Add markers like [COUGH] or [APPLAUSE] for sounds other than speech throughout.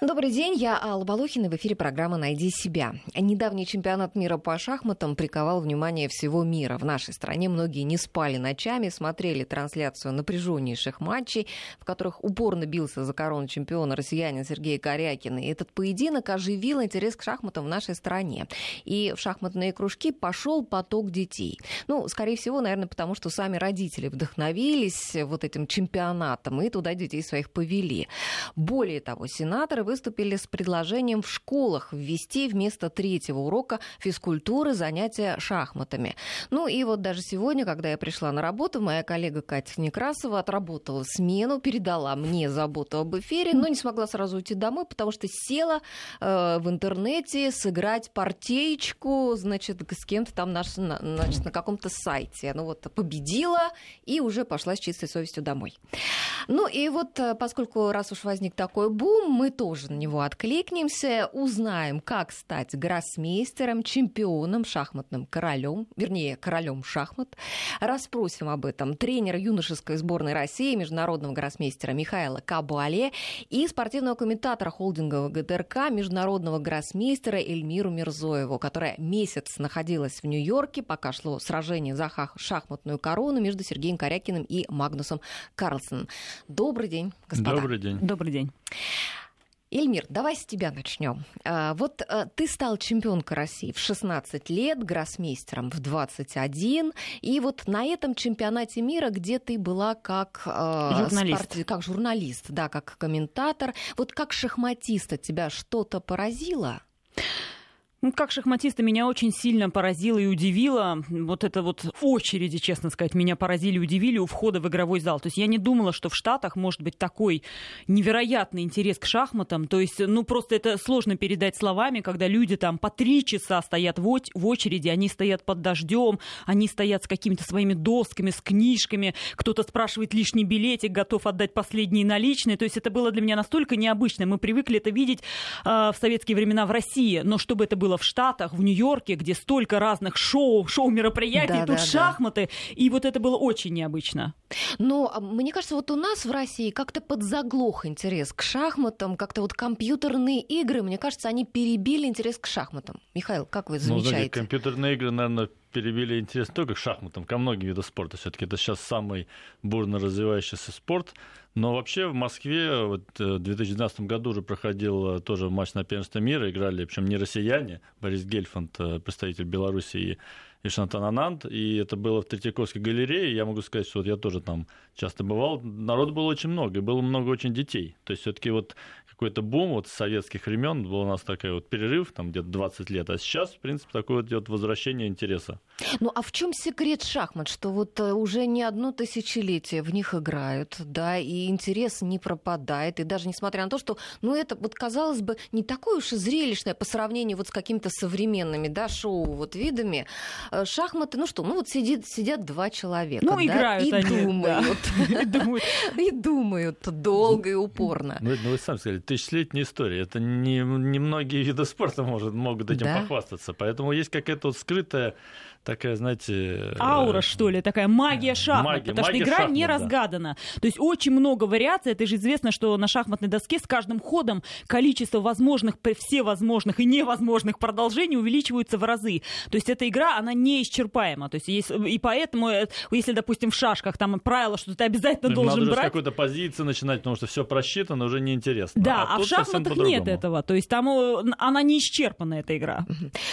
Добрый день, я Алла Балухина, в эфире программа «Найди себя». Недавний чемпионат мира по шахматам приковал внимание всего мира. В нашей стране многие не спали ночами, смотрели трансляцию напряженнейших матчей, в которых упорно бился за корону чемпиона россиянин Сергей Корякин. И этот поединок оживил интерес к шахматам в нашей стране. И в шахматные кружки пошел поток детей. Ну, скорее всего, наверное, потому что сами родители вдохновились вот этим чемпионатом и туда детей своих повели. Более того, сенаторы выступили с предложением в школах ввести вместо третьего урока физкультуры занятия шахматами. Ну и вот даже сегодня, когда я пришла на работу, моя коллега Катя Некрасова отработала смену, передала мне заботу об эфире, но не смогла сразу уйти домой, потому что села э, в интернете сыграть партеечку, значит, с кем-то там наш, значит, на каком-то сайте. Ну вот победила и уже пошла с чистой совестью домой. Ну и вот, э, поскольку раз уж возник такой бум, мы тоже тоже на него откликнемся, узнаем, как стать гроссмейстером, чемпионом, шахматным королем, вернее, королем шахмат. Расспросим об этом тренера юношеской сборной России, международного гроссмейстера Михаила Кабале и спортивного комментатора холдинга ГТРК, международного гроссмейстера Эльмиру Мирзоеву, которая месяц находилась в Нью-Йорке, пока шло сражение за шахматную корону между Сергеем Корякиным и Магнусом Карлсоном. Добрый день, господа. Добрый день. Добрый день. Эльмир, давай с тебя начнем. А, вот а, ты стал чемпионкой России в 16 лет, гроссмейстером в 21, и вот на этом чемпионате мира, где ты была как а, журналист, спорт... как журналист, да, как комментатор, вот как шахматиста тебя что-то поразило? Ну, как шахматиста меня очень сильно поразило и удивило. Вот это вот очереди, честно сказать, меня поразили и удивили у входа в игровой зал. То есть я не думала, что в Штатах может быть такой невероятный интерес к шахматам. То есть, ну, просто это сложно передать словами, когда люди там по три часа стоят в очереди, они стоят под дождем, они стоят с какими-то своими досками, с книжками, кто-то спрашивает лишний билетик, готов отдать последние наличные. То есть это было для меня настолько необычно. Мы привыкли это видеть э, в советские времена в России, но чтобы это было было в Штатах, в Нью-Йорке, где столько разных шоу, шоу-мероприятий, да, тут да, шахматы, да. и вот это было очень необычно. Но а, мне кажется, вот у нас в России как-то подзаглох интерес к шахматам, как-то вот компьютерные игры, мне кажется, они перебили интерес к шахматам. Михаил, как вы замечаете? Ну, знаете, компьютерные игры, наверное, перебили интерес не только к шахматам, ко многим видам спорта. Все-таки это сейчас самый бурно развивающийся спорт. Но вообще в Москве вот, э, в 2012 году уже проходил э, тоже матч на первенство мира. Играли, причем не россияне, Борис Гельфанд, э, представитель Беларуси и и Шантанананд, и это было в Третьяковской галерее. Я могу сказать, что вот я тоже там часто бывал. Народ было очень много, и было много очень детей. То есть все-таки вот какой-то бум вот с советских времен, был у нас такой вот перерыв, там где-то 20 лет, а сейчас, в принципе, такое вот идет возвращение интереса. Ну а в чем секрет шахмат, что вот э, уже не одно тысячелетие в них играют, да, и интерес не пропадает, и даже несмотря на то, что, ну это вот казалось бы не такое уж и зрелищное по сравнению вот с какими-то современными, да, шоу вот видами, шахматы, ну что, ну вот сидит, сидят два человека, ну да, играют и они, думают, [LAUGHS] [LAUGHS] и думают долго и упорно. Ну вы сами сказали, тысячелетняя история. Это не, не многие виды спорта может, могут этим да? похвастаться. Поэтому есть какая-то вот скрытая такая, знаете... Аура, э, что ли, такая магия шахмат, магия, потому магия что игра шахмат, не да. разгадана. То есть очень много вариаций. Это же известно, что на шахматной доске с каждым ходом количество возможных, всевозможных и невозможных продолжений увеличиваются в разы. То есть эта игра, она неисчерпаема. То есть, есть и поэтому, э, если, допустим, в шашках там правило, что ты обязательно ну, должен надо брать... с какой-то позиции начинать, потому что все просчитано, уже неинтересно. Да, а, а в шахматах нет этого. То есть там э, она не исчерпана, эта игра.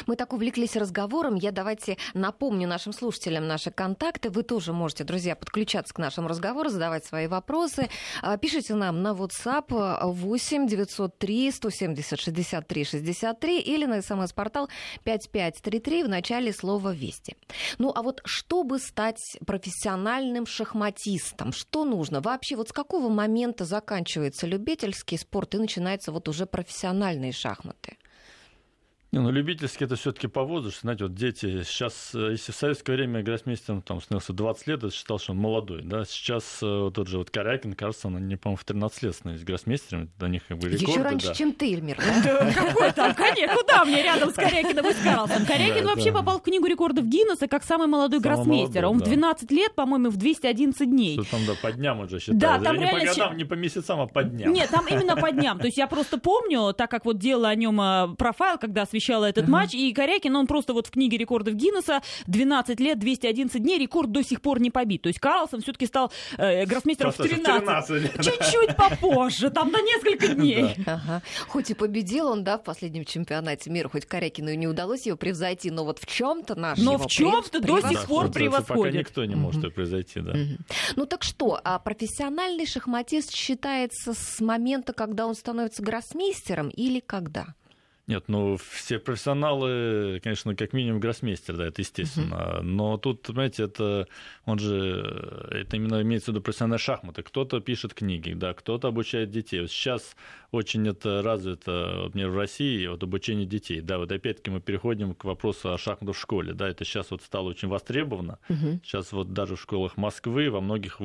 Мы так увлеклись разговором. Я давайте Напомню нашим слушателям наши контакты. Вы тоже можете, друзья, подключаться к нашему разговору, задавать свои вопросы. А, пишите нам на WhatsApp 8 903 170 63 63 или на смс-портал 5533 в начале слова «Вести». Ну, а вот чтобы стать профессиональным шахматистом, что нужно? Вообще, вот с какого момента заканчивается любительский спорт и начинается вот уже профессиональные шахматы? Не, ну, любительски это все-таки по возрасту. Знаете, вот дети сейчас, э, если в советское время гроссмейстером там становился 20 лет, это считал, что он молодой. Да? Сейчас вот тот же вот Корякин, кажется, он, не по-моему, в 13 лет становится гроссмейстером. Для них как бы рекорды. Еще раньше, да. чем Тельмер. [LAUGHS] Какой там? Куда мне рядом с Корякиным и с Карлсом? Корякин вообще попал в книгу рекордов Гиннесса как самый молодой гроссмейстер. Он в 12 лет, по-моему, в 211 дней. Там, да, по дням уже считают. Да, там не реально... по годам, не по месяцам, а по дням. Нет, там именно по дням. То есть я просто помню, так как вот делала о нем профайл, когда освещала этот матч, и Корякин, он просто вот в книге рекордов Гиннесса 12 лет, 211 дней, рекорд до сих пор не побит. То есть Карлсон все-таки стал э, гроссмейстером в 13. Чуть-чуть попозже, там на несколько дней. Ага. Хоть и победил он, да, в последнем чемпионате мира, хоть Корякину и не удалось его превзойти, но вот в чем-то наш Но в чем-то до сих пор превосходит. Пока никто не может mm превзойти, да. Ну так что, а профессиональный шахматист считается с момента, когда он становится гроссмейстером или когда? Нет, ну все профессионалы, конечно, как минимум гроссмейстер, да, это естественно. Uh-huh. Но тут, понимаете, это он же это именно имеется в виду профессиональные шахматы. Кто-то пишет книги, да, кто-то обучает детей. Вот сейчас очень это развито, например, в России, вот обучение детей. Да, вот опять-таки мы переходим к вопросу о шахматах в школе. Да, это сейчас вот стало очень востребовано. Uh-huh. Сейчас вот даже в школах Москвы во многих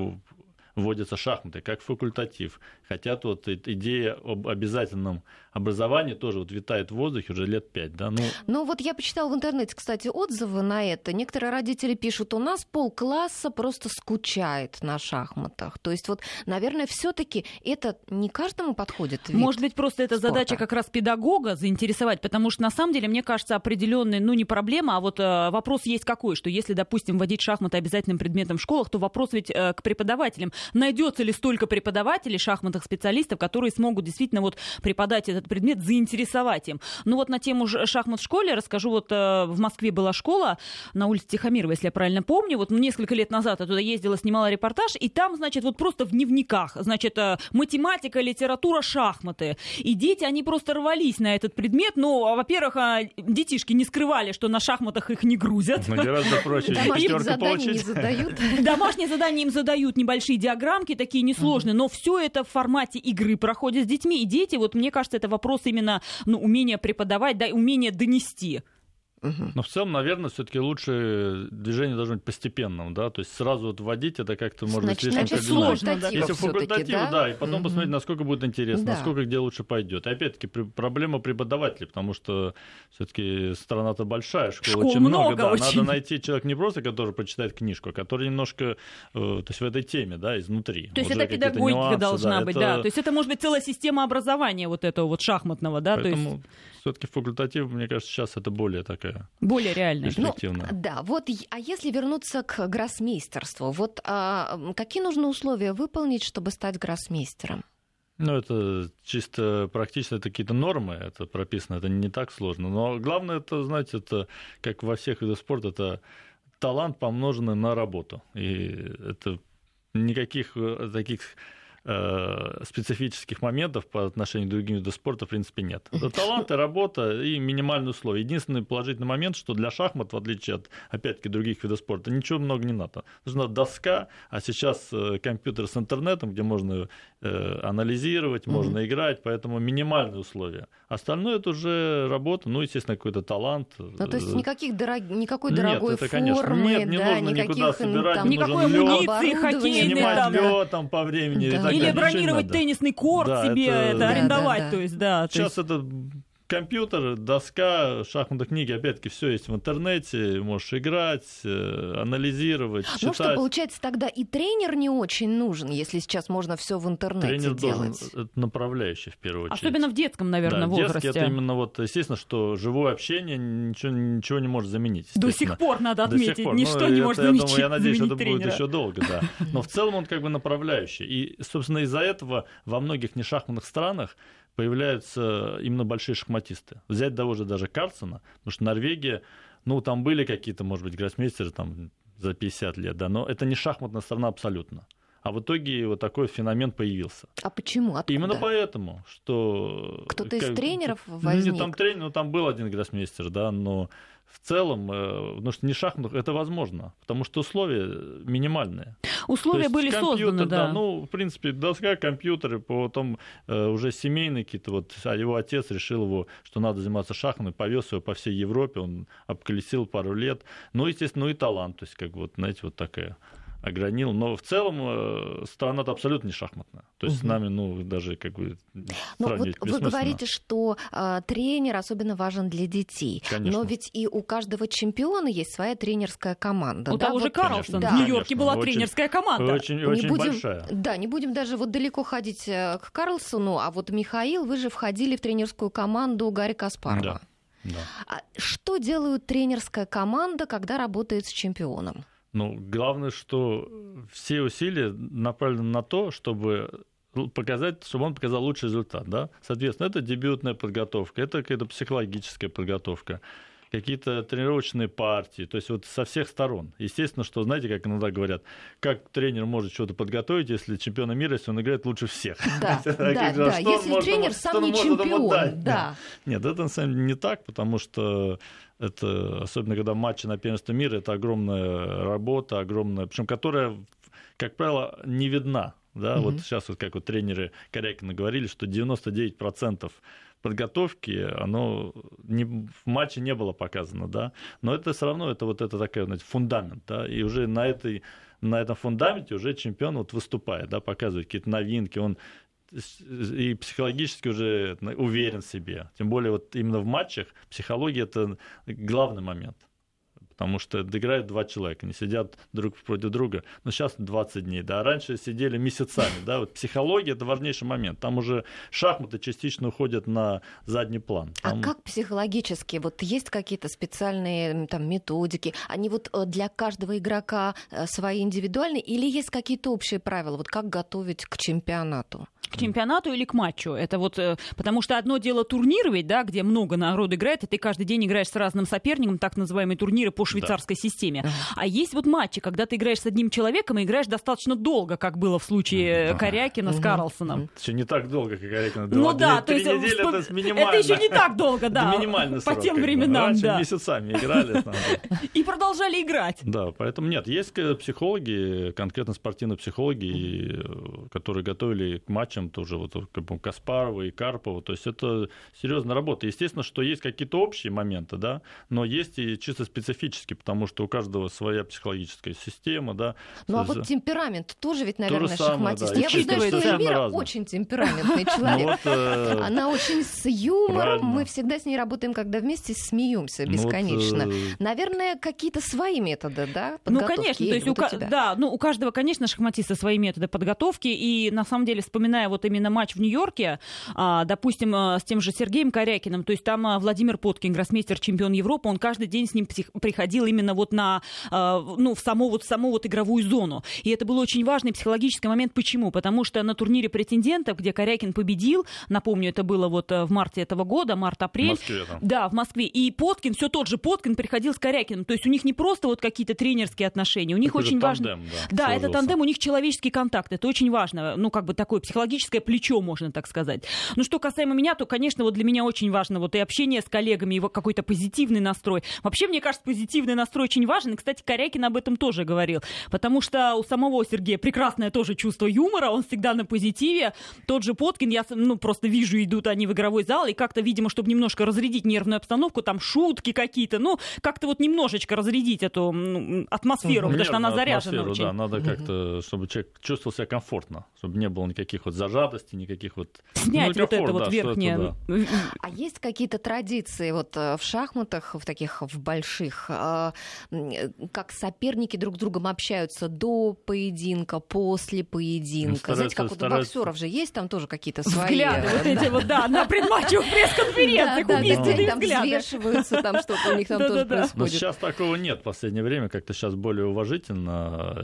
вводятся шахматы как факультатив. Хотят вот идея об обязательном образовании тоже вот витает в воздухе уже лет пять. Да? Ну... ну вот я почитала в интернете, кстати, отзывы на это. Некоторые родители пишут, у нас полкласса просто скучает на шахматах. То есть вот, наверное, все таки это не каждому подходит. Может быть, просто это спорта. задача как раз педагога заинтересовать, потому что на самом деле, мне кажется, определенная, ну не проблема, а вот э, вопрос есть какой, что если, допустим, вводить шахматы обязательным предметом в школах, то вопрос ведь э, к преподавателям. Найдется ли столько преподавателей, шахматных специалистов, которые смогут действительно вот преподать этот предмет, заинтересовать им? Ну вот на тему шахмат в школе расскажу. Вот э, в Москве была школа на улице Тихомирова, если я правильно помню. Вот несколько лет назад я туда ездила, снимала репортаж, и там, значит, вот просто в дневниках, значит, э, математика, литература, шахматы. И дети, они просто рвались на этот предмет. Ну, во-первых, а, детишки не скрывали, что на шахматах их не грузят. Но гораздо проще. [LAUGHS] Домашние задания не задают. [LAUGHS] Домашние задания им задают небольшие диаграммки, такие несложные, но все это в формате игры проходит с детьми. И дети, вот мне кажется, это вопрос именно ну, умения преподавать, да, умения донести. Но в целом, наверное, все-таки лучше движение должно быть постепенным, да, то есть сразу вот вводить это как-то может значит, быть слишком значит, сложно, да. Если факультатив, да? да, и потом угу. посмотреть, насколько будет интересно, да. насколько где лучше пойдет. И опять-таки проблема преподавателей, потому что все-таки страна-то большая, школ, школ очень много, много, да, очень. надо найти человека не просто, который прочитает книжку, а который немножко, э, то есть в этой теме, да, изнутри. То есть это педагогика нюансы, должна да, быть, это... да. То есть это может быть целая система образования вот этого вот шахматного, да. Поэтому... То есть все-таки факультатив, мне кажется, сейчас это более такая более реально, перспективная. Ну, да, вот, а если вернуться к гроссмейстерству, вот а, какие нужны условия выполнить, чтобы стать гроссмейстером? Ну, это чисто практично это какие-то нормы, это прописано, это не так сложно. Но главное, это, знаете, это как во всех видах спорта, это талант, помноженный на работу. И это никаких э, таких специфических моментов по отношению к другим видам спорта, в принципе, нет. Это талант и работа и минимальные условия. Единственный положительный момент, что для шахмат, в отличие от, опять-таки, других видов спорта, ничего много не надо. Нужна доска, а сейчас э, компьютер с интернетом, где можно э, анализировать, можно играть, поэтому минимальные условия. Остальное это уже работа, ну, естественно, какой-то талант. Ну, то есть никаких дорог... никакой дорогой нет, это, формы, конечно, нет, не да, нужно никуда собирать, там, никакой амуниции хоккейной. Снимать там, лед там по времени. Да. И так Или бронировать теннисный корт Да, себе, это- это, Да, арендовать, да, да. то есть, да. то Сейчас это компьютер, доска, шахматные книги, опять-таки, все есть в интернете, можешь играть, э, анализировать, Ну читать. что, получается, тогда и тренер не очень нужен, если сейчас можно все в интернете Тренер должен делать. это направляющий в первую очередь. Особенно в детском, наверное, да, детский возрасте. это именно вот, естественно, что живое общение ничего, ничего не может заменить. До сих пор надо До сих отметить, пор. ничто Ну, не это, может я заменить, думаю, я надеюсь, это заменить будет тренера. еще долго, да. [LAUGHS] Но в целом он как бы направляющий. И, собственно, из-за этого во многих нешахматных странах появляются именно большие шахматисты. Взять того же даже Карлсона, потому что Норвегия, ну, там были какие-то, может быть, гроссмейстеры там за 50 лет, да, но это не шахматная страна абсолютно. А в итоге вот такой феномен появился. А почему? Откуда? Именно поэтому, что... Кто-то из тренеров возник? Ну, не там тренер, ну, там был один гроссмейстер, да, но в целом, потому что не шахматах, это возможно, потому что условия минимальные. Условия были созданы, да. да. Ну, в принципе, доска, компьютеры, потом э, уже семейные какие-то, вот а его отец решил его, что надо заниматься шахматами, повез его по всей Европе, он обколесил пару лет. Ну, естественно, ну и талант, то есть, как вот, знаете, вот такая огранил. Но в целом э, страна-то абсолютно не шахматная. То есть угу. с нами, ну, даже как бы ну, вот Вы говорите, что э, тренер особенно важен для детей. Конечно. Но ведь и у каждого чемпиона есть своя тренерская команда. У да? того же вот, Карлсон да. в Нью-Йорке была очень, тренерская команда. Очень, очень не будем, большая. Да, не будем даже вот далеко ходить э, к Карлсону, а вот Михаил, вы же входили в тренерскую команду Гарри Каспарова. Да. Да. А что делает тренерская команда, когда работает с чемпионом? Ну, главное, что все усилия направлены на то, чтобы показать, чтобы он показал лучший результат. Да? Соответственно, это дебютная подготовка, это какая-то психологическая подготовка, какие-то тренировочные партии, то есть вот со всех сторон. Естественно, что, знаете, как иногда говорят, как тренер может что-то подготовить, если чемпион мира, если он играет лучше всех. Да, [LAUGHS] да, да, если тренер сам не чемпион, да. Нет, это на самом деле не так, потому что это, особенно когда матчи на первенство мира, это огромная работа, огромная, причем которая, как правило, не видна. Да, угу. вот сейчас вот как вот тренеры Корякина говорили, что 99% подготовки, оно не, в матче не было показано, да, но это все равно, это вот это такой, знаете, фундамент, да, и уже на этой на этом фундаменте уже чемпион вот выступает, да, показывает какие-то новинки, он и психологически уже уверен в себе. Тем более вот именно в матчах психология это главный момент потому что играют два человека, они сидят друг против друга, но сейчас 20 дней, да, раньше сидели месяцами, да, вот психология – это важнейший момент, там уже шахматы частично уходят на задний план. А там... А как психологически, вот есть какие-то специальные там методики, они вот э, для каждого игрока э, свои индивидуальные, или есть какие-то общие правила, вот как готовить к чемпионату? К чемпионату или к матчу. Это вот, э, потому что одно дело турнир ведь, да, где много народу играет, и ты каждый день играешь с разным соперником, так называемые турниры по швейцарской да. системе. А есть вот матчи, когда ты играешь с одним человеком и играешь достаточно долго, как было в случае да. Корякина с Карлсоном. Все не так долго, как Корякина. Ну да, то есть недели, это, минимально. это еще не так долго, [LAUGHS] да. минимально По тем временам, Раньше да. месяцами играли. [LAUGHS] И продолжали играть. Да, поэтому нет, есть психологи, конкретно спортивные психологи, э, которые готовили к матчам тоже вот Каспарова и Карпова. То есть это серьезная работа. Естественно, что есть какие-то общие моменты, да, но есть и чисто специфические, потому что у каждого своя психологическая система, да. Ну а вот темперамент тоже ведь, наверное, то самое, шахматист. Да. Я знаю, что Эльвира очень темпераментный [LAUGHS] ну человек. Э, Она очень с юмором. Мы всегда с ней работаем, когда вместе смеемся ну бесконечно. Э, наверное, какие-то свои методы, да? Ну, конечно. То есть у, да, ну, у каждого, конечно, шахматиста свои методы подготовки. И на самом деле, вспоминая вот именно матч в Нью-Йорке, а, допустим, а, с тем же Сергеем Корякиным, то есть там а, Владимир Поткин, гроссмейстер, чемпион Европы, он каждый день с ним приходил именно вот на, ну, в саму вот, саму вот игровую зону. И это был очень важный психологический момент. Почему? Потому что на турнире претендентов, где Корякин победил, напомню, это было вот в марте этого года, март-апрель. В Москве, там. Да, в Москве. И Поткин, все тот же Поткин приходил с Корякиным. То есть у них не просто вот какие-то тренерские отношения, у них это очень важно... Тандем, да, да это тандем, у них человеческий контакт. Это очень важно. Ну, как бы такое психологическое плечо, можно так сказать. Ну, что касаемо меня, то, конечно, вот для меня очень важно вот и общение с коллегами, и какой-то позитивный настрой. Вообще, мне кажется, позитивный настрой очень важен. И, кстати, Корякин об этом тоже говорил. Потому что у самого Сергея прекрасное тоже чувство юмора, он всегда на позитиве. Тот же Поткин, я ну, просто вижу, идут они в игровой зал, и как-то, видимо, чтобы немножко разрядить нервную обстановку, там шутки какие-то, ну, как-то вот немножечко разрядить эту ну, атмосферу, потому что она заряжена очень. Да, надо как-то, чтобы человек чувствовал себя комфортно, чтобы не было никаких вот зажатостей, никаких вот снять ну, вот это вот верхнее. Да. А есть какие-то традиции вот э, в шахматах, в таких в больших, э, как соперники друг с другом общаются до поединка, после поединка? Ну, Знаете, как вот у боксеров же есть там тоже какие-то свои... Взгляды вот эти вот, да, на предматчевых пресс-конференциях убийственные там взвешиваются, там что-то у них там тоже происходит. Сейчас такого нет в последнее время, как-то сейчас более уважительно,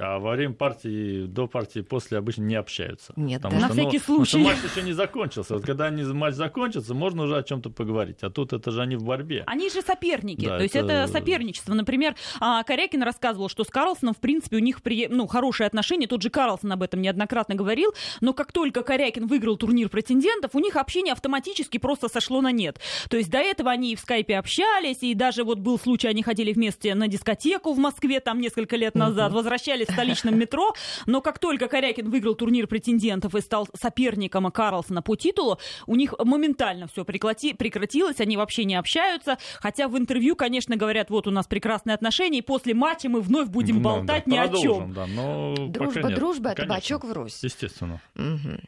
а во время партии, до партии, после обычно не общаются. Нет, Потому На что, всякий ну, потому что случай. матч еще не закончился. Вот когда они, матч закончится, можно уже о чем-то поговорить. А тут это же они в борьбе. Они же соперники. Да, то есть это- это соперничество. Например, а, Корякин рассказывал, что с Карлсоном, в принципе, у них при... ну, хорошие отношения. Тот же Карлсон об этом неоднократно говорил. Но как только Корякин выиграл турнир претендентов, у них общение автоматически просто сошло на нет. То есть до этого они и в скайпе общались, и даже вот был случай, они ходили вместе на дискотеку в Москве там несколько лет назад, возвращались в столичном метро. Но как только Корякин выиграл турнир претендентов и стал соперником Карлсона по титулу, у них моментально все прекратилось, они вообще не общаются. Хотя в интервью, конечно, говорят, вот у нас прекрасные отношения, и после матча мы вновь будем Ну, болтать да, ни о чем. Да, но пока Дружба, нет. дружба, а Конечно. табачок врозь. Естественно. Мгм.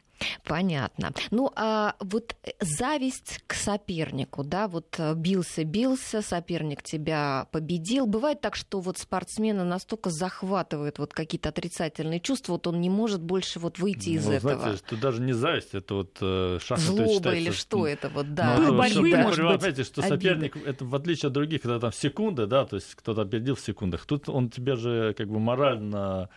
Понятно. Ну, а вот э, зависть к сопернику, да, вот э, бился-бился, соперник тебя победил. Бывает так, что вот спортсмена настолько захватывает вот какие-то отрицательные чувства, вот он не может больше вот выйти из Ну, этого. Знаете, это даже не зависть, это вот э, шахматы Злоба считается, или что это вот, да. Ну, борьбы, вы может быть, понимаете, что обида. соперник, это в отличие от других, когда там секунды, да, то есть кто-то опередил в секундах, тут он тебя же как бы морально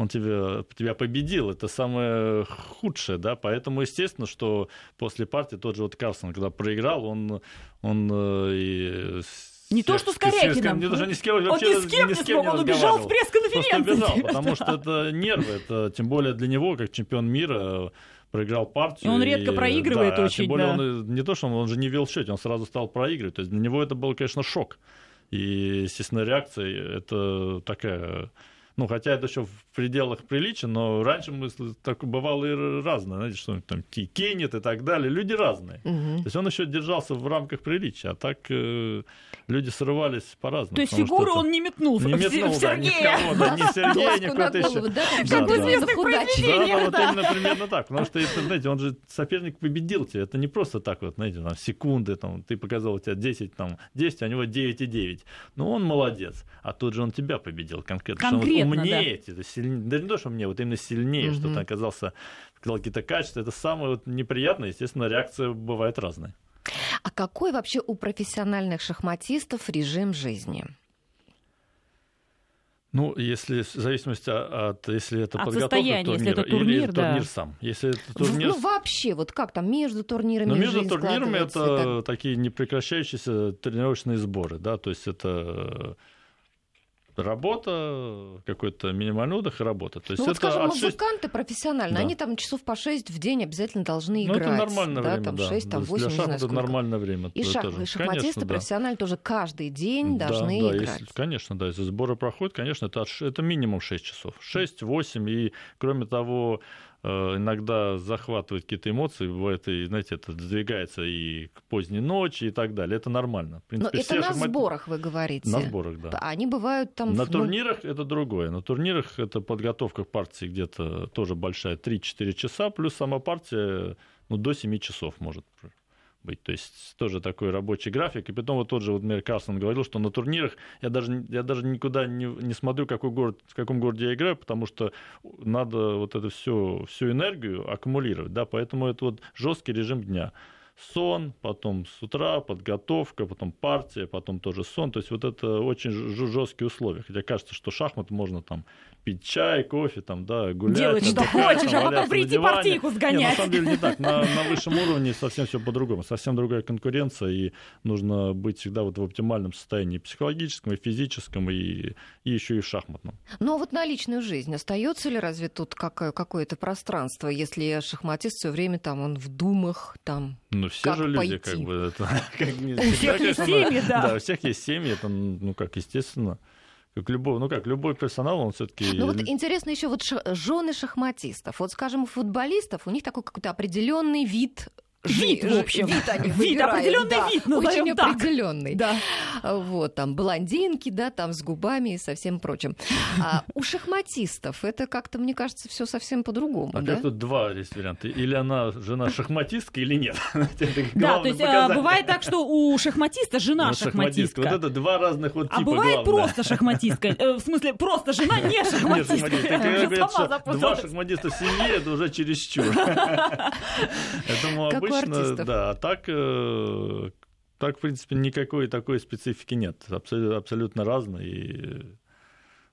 он тебя, тебя победил, это самое худшее, да, поэтому естественно, что после партии тот же вот Карлсон, когда проиграл, он, он э, и с- Не то, что с с- Корякиным. не, даже ни с кем, Он вообще ни с кем не смог, он убежал с пресс-конференции. Убежал, потому что это нервы, это тем более для него, как чемпион мира, проиграл партию. И он редко проигрывает да, очень, Тем более да. он и- не то, что он, он же не вел в счете, он сразу стал проигрывать. То есть для него это был, конечно, шок. И, естественно, реакция это такая... Ну, хотя это еще в пределах приличия, но раньше мы так бывало и разное, знаете, что он там ки- кинет и так далее. Люди разные. Мгм. То есть он еще держался в рамках приличия, а так э, люди срывались по-разному. То есть фигуру он не метнул. не в- в метнул, да, ни в Сергея. кого, да, ни [LAUGHS] Сергея, ни на кого-то еще. да, как да. известных. Да, вот именно примерно так. Потому что, это, знаете, он же соперник победил тебя. Это не просто так вот, знаете, там, секунды, там, ты показал, у тебя 10, там, 10, а у него 9,9. Ну, он молодец. А тут же он тебя победил конкретно. что Конкретно, он да. умнее, это сильнее. Да не то, что умнее, вот именно сильнее, что Мгм. ты оказался, показал какие-то качества. Это самое вот неприятное. Естественно, реакция бывает разная. А какой вообще у профессиональных шахматистов режим жизни? Ну, если в зависимости от, если это От подготовка состояния, к турниру, если это или турнир, да. турнир сам. Если это турнир Ну, вообще, вот как там между турнирами Но между жизнь турнирами это такие непрекращающиеся тренировочные сборы, да, то есть это работа, какой-то минимальный отдых и работа. То есть Ну вот, это скажем, от музыканты профессиональные, Да. они там часов по 6 в день обязательно должны Ну, играть. это нормальное да, время, там да. 6, там Для 8, не знаю шахмат это нормальное время. И шах- тоже. и шахматисты Конечно, да. профессионально тоже каждый день Да, должны да, играть. если- конечно, да, если сборы проходят, конечно, это, от это минимум 6 часов. 6-8, и кроме того, иногда захватывают какие-то эмоции, бывает, и, знаете, это сдвигается и к поздней ночи и так далее. Это нормально. В Но принципе, это все на шахмат- сборах, вы говорите. На сборах, да. Они бывают там... На в- ну, турнирах это другое. На турнирах это подготовка к партии где-то тоже большая, 3-4 часа, плюс сама партия ну, до 7 часов может быть. То есть тоже такой рабочий график. И потом вот тот же вот Мэр Карсон говорил, что на турнирах я даже, я даже никуда не, не смотрю, какой город, в каком городе я играю, потому что надо вот эту всю, всю энергию аккумулировать. Да? Поэтому это вот жесткий режим дня сон, потом с утра подготовка, потом партия, потом тоже сон. То есть вот это очень жесткие условия. Хотя кажется, что шахмат можно там пить чай, кофе, там, да, гулять. Делать, что хочешь, а потом на прийти партийку Не, на сгонять. самом деле не так. На, на [LAUGHS] высшем уровне совсем все по-другому. Совсем другая конкуренция, и нужно быть всегда вот в оптимальном состоянии и психологическом, и физическом, и, и еще и в шахматном. Ну а вот на личную жизнь остается ли разве тут какое- какое-то пространство, если шахматист все время там он в думах, там Ну, все Как же люди, пойти? как бы, это, [LAUGHS] как У всех есть семьи, да. Да, у всех есть семьи, это, ну, как, естественно, как любой, ну, как любой персонал, он все-таки... Ну вот интересно еще вот жены шахматистов. Вот, скажем, у футболистов у них такой какой-то определенный вид. Вид, в общем. Вид, они Вид, определенный да, вид, назовем Очень так. определенный. Да. Вот, там, блондинки, да, там, с губами и со всем прочим. А у шахматистов это как-то, мне кажется, все совсем по-другому, А да? как тут два есть варианта. Или она жена шахматистка, или нет. [LAUGHS] Да, то есть показатель. бывает так, что у шахматиста жена Ну, шахматистка. Вот это два разных вот А типа бывает главное. просто шахматистка. Э, В смысле, просто жена не шахматистка. Я Два шахматиста в семье это уже чересчур. [LAUGHS] Поэтому Как у обычно, артистов. да, а так, э, так, в принципе, никакой такой специфики нет. Абсолютно, абсолютно разные. И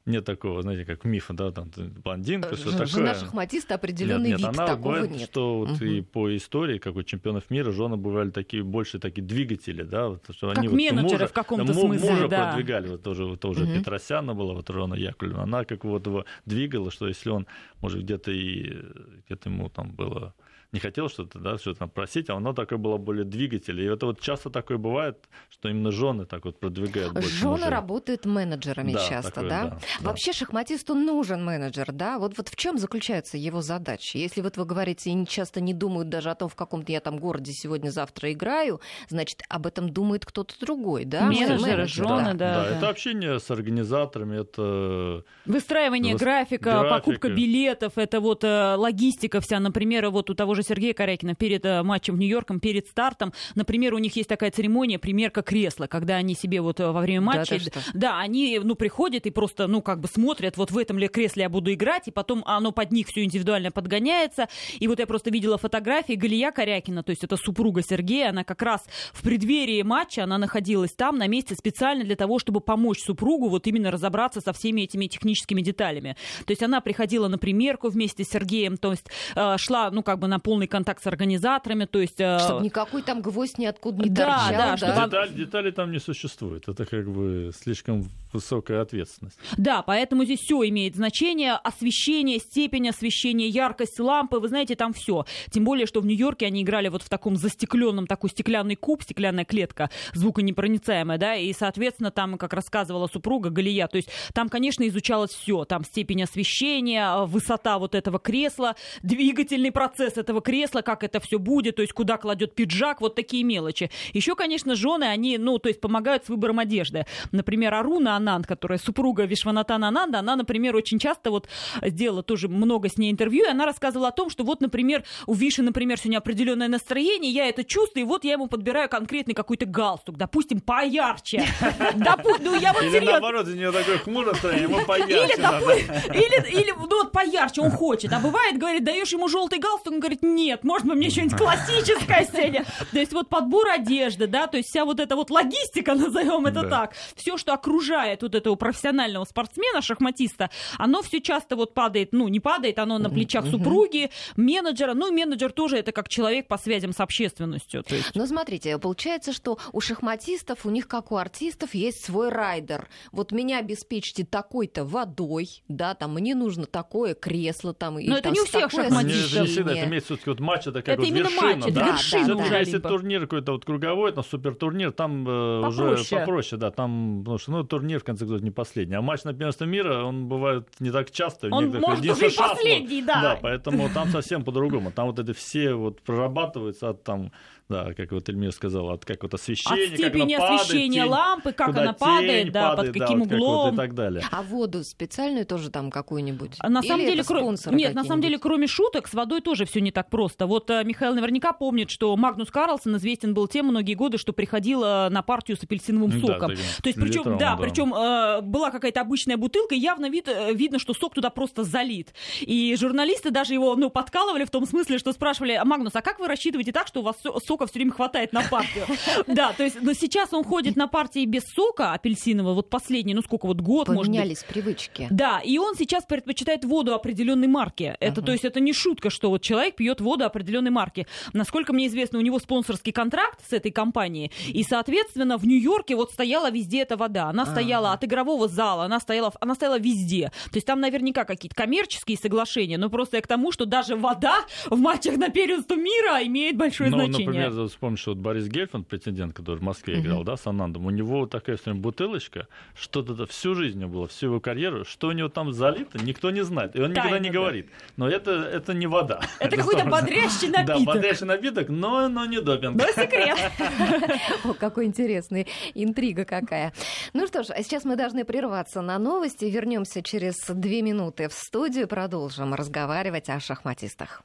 нет такого, знаете, как мифа, да, там блондинка, что такое. Жена шахматиста определенный нет, нет, вид, она такого бывает, нет. что вот Мгм. и по истории, как у чемпионов мира, жены бывали такие больше такие двигатели, да, вот, что Как они вот менеджеры мужа- в каком-то да, смысле, мужа да. продвигали, вот тоже, вот тоже Мгм. Петросяна была, вот Рона Яковлевна, она как вот его двигала, что если он, может, где-то и где-то ему там было не хотел что-то, да, что-то там просить, а оно такое было более двигатель. И это вот часто такое бывает, что именно жены так вот продвигают больше Жены мужей. работают менеджерами Да, часто, такое, да? да, да. Вообще шахматисту нужен менеджер, да? Вот, вот в чем заключается его задача? Если вот вы говорите, и часто не думают даже о том, в каком-то я там городе сегодня-завтра играю, значит, об этом думает кто-то другой, да? Менеджеры, Менеджер, жены, да. Да, это общение с организаторами, это Выстраивание Выс- графика, графика. покупка билетов, это вот э, логистика вся. Например, вот у того же Сергея Корякина перед э, матчем в Нью-Йорком, перед стартом, например, у них есть такая церемония, примерка кресла, когда они себе вот э, во время Да матча, что? да, они, ну, приходят и просто, ну, как бы смотрят, вот в этом ли кресле я буду играть, и потом оно под них все индивидуально подгоняется. И вот я просто видела фотографии Галия Корякина, то есть это супруга Сергея, она как раз в преддверии матча, она находилась там на месте специально для того, чтобы помочь супругу вот именно разобраться со всеми этими техническими деталями. То есть она приходила на примерку вместе с Сергеем, то есть э, шла, ну, как бы на полный контакт с организаторами, то есть... э, Чтобы никакой там гвоздь ниоткуда не Да, торчал, да, да? чтобы- деталь- деталей там не существует. Это как бы слишком высокая ответственность. Да, поэтому здесь все имеет значение. Освещение, степень освещения, яркость лампы, вы знаете, там все. Тем более, что в Нью-Йорке они играли вот в таком застекленном, такой стеклянный куб, стеклянная клетка, звуконепроницаемая, да, и, соответственно, там, как рассказывала супруга Галия, то есть там, конечно, изучалось все. Там степень освещения, высота вот этого кресла, двигательный процесс этого кресла, как это все будет, то есть куда кладет пиджак, вот такие мелочи. Еще, конечно, жены, они, ну, то есть помогают с выбором одежды. Например, Аруна Ананд, которая супруга Вишванатана Ананда, она, например, очень часто вот сделала тоже много с ней интервью, и она рассказывала о том, что вот, например, у Виши, например, сегодня определенное настроение, я это чувствую, и вот я ему подбираю конкретный какой-то галстук, допустим, поярче. [LAUGHS] Допу- Ну, я вот Или серьезно. наоборот, у нее такое хмурое настроение, ему Или, поярче надо. или, или, ну, вот поярче он хочет. А бывает, говорит, даешь ему желтый галстук, он говорит, нет, может быть, мне что-нибудь [LAUGHS] классическое сегодня. То есть вот подбор одежды, да, то есть вся вот эта вот логистика, [LAUGHS] назовем это Да. так, все, что окружает вот этого профессионального спортсмена, шахматиста, оно все часто вот падает, ну, не падает, оно на плечах супруги, менеджера. Ну, менеджер тоже это как человек по связям с общественностью. Есть Но смотрите, получается, что у шахматистов, у них, как у артистов, есть свой райдер. Вот меня обеспечьте такой-то водой, да, там мне нужно такое кресло, там, и Но это там не у всех Не, шахматистов. это не всегда, это имеется в виду, вот матч, это как Это вот именно вершина, матч, это да. вершина Всё-таки, уже если либо. турнир какой-то вот круговой, там супертурнир, там э, уже Попроще. попроще, да, там, потому что, ну, турнир, в конце концов, не последний. А матч на первенство мира, он бывает не так часто. Он может уже и шанс, последний, да. Да, поэтому там совсем по-другому. Там вот это все вот прорабатывается от там, да, как вот Эльмир сказал, от как вот от освещения, как степени оно падает, освещения тень, лампы, как она тень падает, да, под падает, да, каким вот как вот углом. и так далее. А воду специальную тоже там какую-нибудь? А На Или самом деле, это кро- нет, на самом деле, кроме шуток, с водой тоже все не так просто. Вот э, Михаил наверняка помнит, что Магнус Карлсон известен был тем многие годы, что приходил на партию с апельсиновым Да, соком. таким То есть, причем, да, да. причем э, была какая-то обычная бутылка, и явно вид, э, видно, что сок туда просто залит. И журналисты даже его, ну, подкалывали в том смысле, что спрашивали, «А, Магнус, а как вы рассчитываете так, что у вас со- сока все время хватает на партию? [LAUGHS] Да, то есть, но сейчас он ходит на партии без сока апельсинового, вот последний, ну сколько, вот год, может Поменялись привычки. да, и он сейчас предпочитает воду определенной марки. Это, то есть, это не шутка, что вот человек пьет воду определенной марки. Насколько мне известно, у него спонсорский контракт с этой компанией, и, соответственно, в Нью-Йорке вот стояла везде эта вода. Она стояла от игрового зала, она стояла, она стояла везде. То есть там наверняка какие-то коммерческие соглашения, но просто я к тому, что даже вода в матчах на первенство мира имеет большое Ну, значение. например, вспомнишь, что вот Борис Гельфанд, претендент, который в Москве играл, да, с Анандом, у него вот такая все время бутылочка, что-то всю жизнь у него было, всю его карьеру, что у него там залито, никто не знает. И он никогда Тайна, не да. говорит. Но это, это не вода. Это какой-то [LAUGHS] сто- бодрящий [LAUGHS] Да, напиток. бодрящий напиток, но, но не допинг. Но секрет. [LAUGHS] О, какой интересный, интрига какая. Ну что ж, а сейчас мы должны прерваться на новости. Вернемся через две минуты в студию продолжим разговаривать о шахматистах.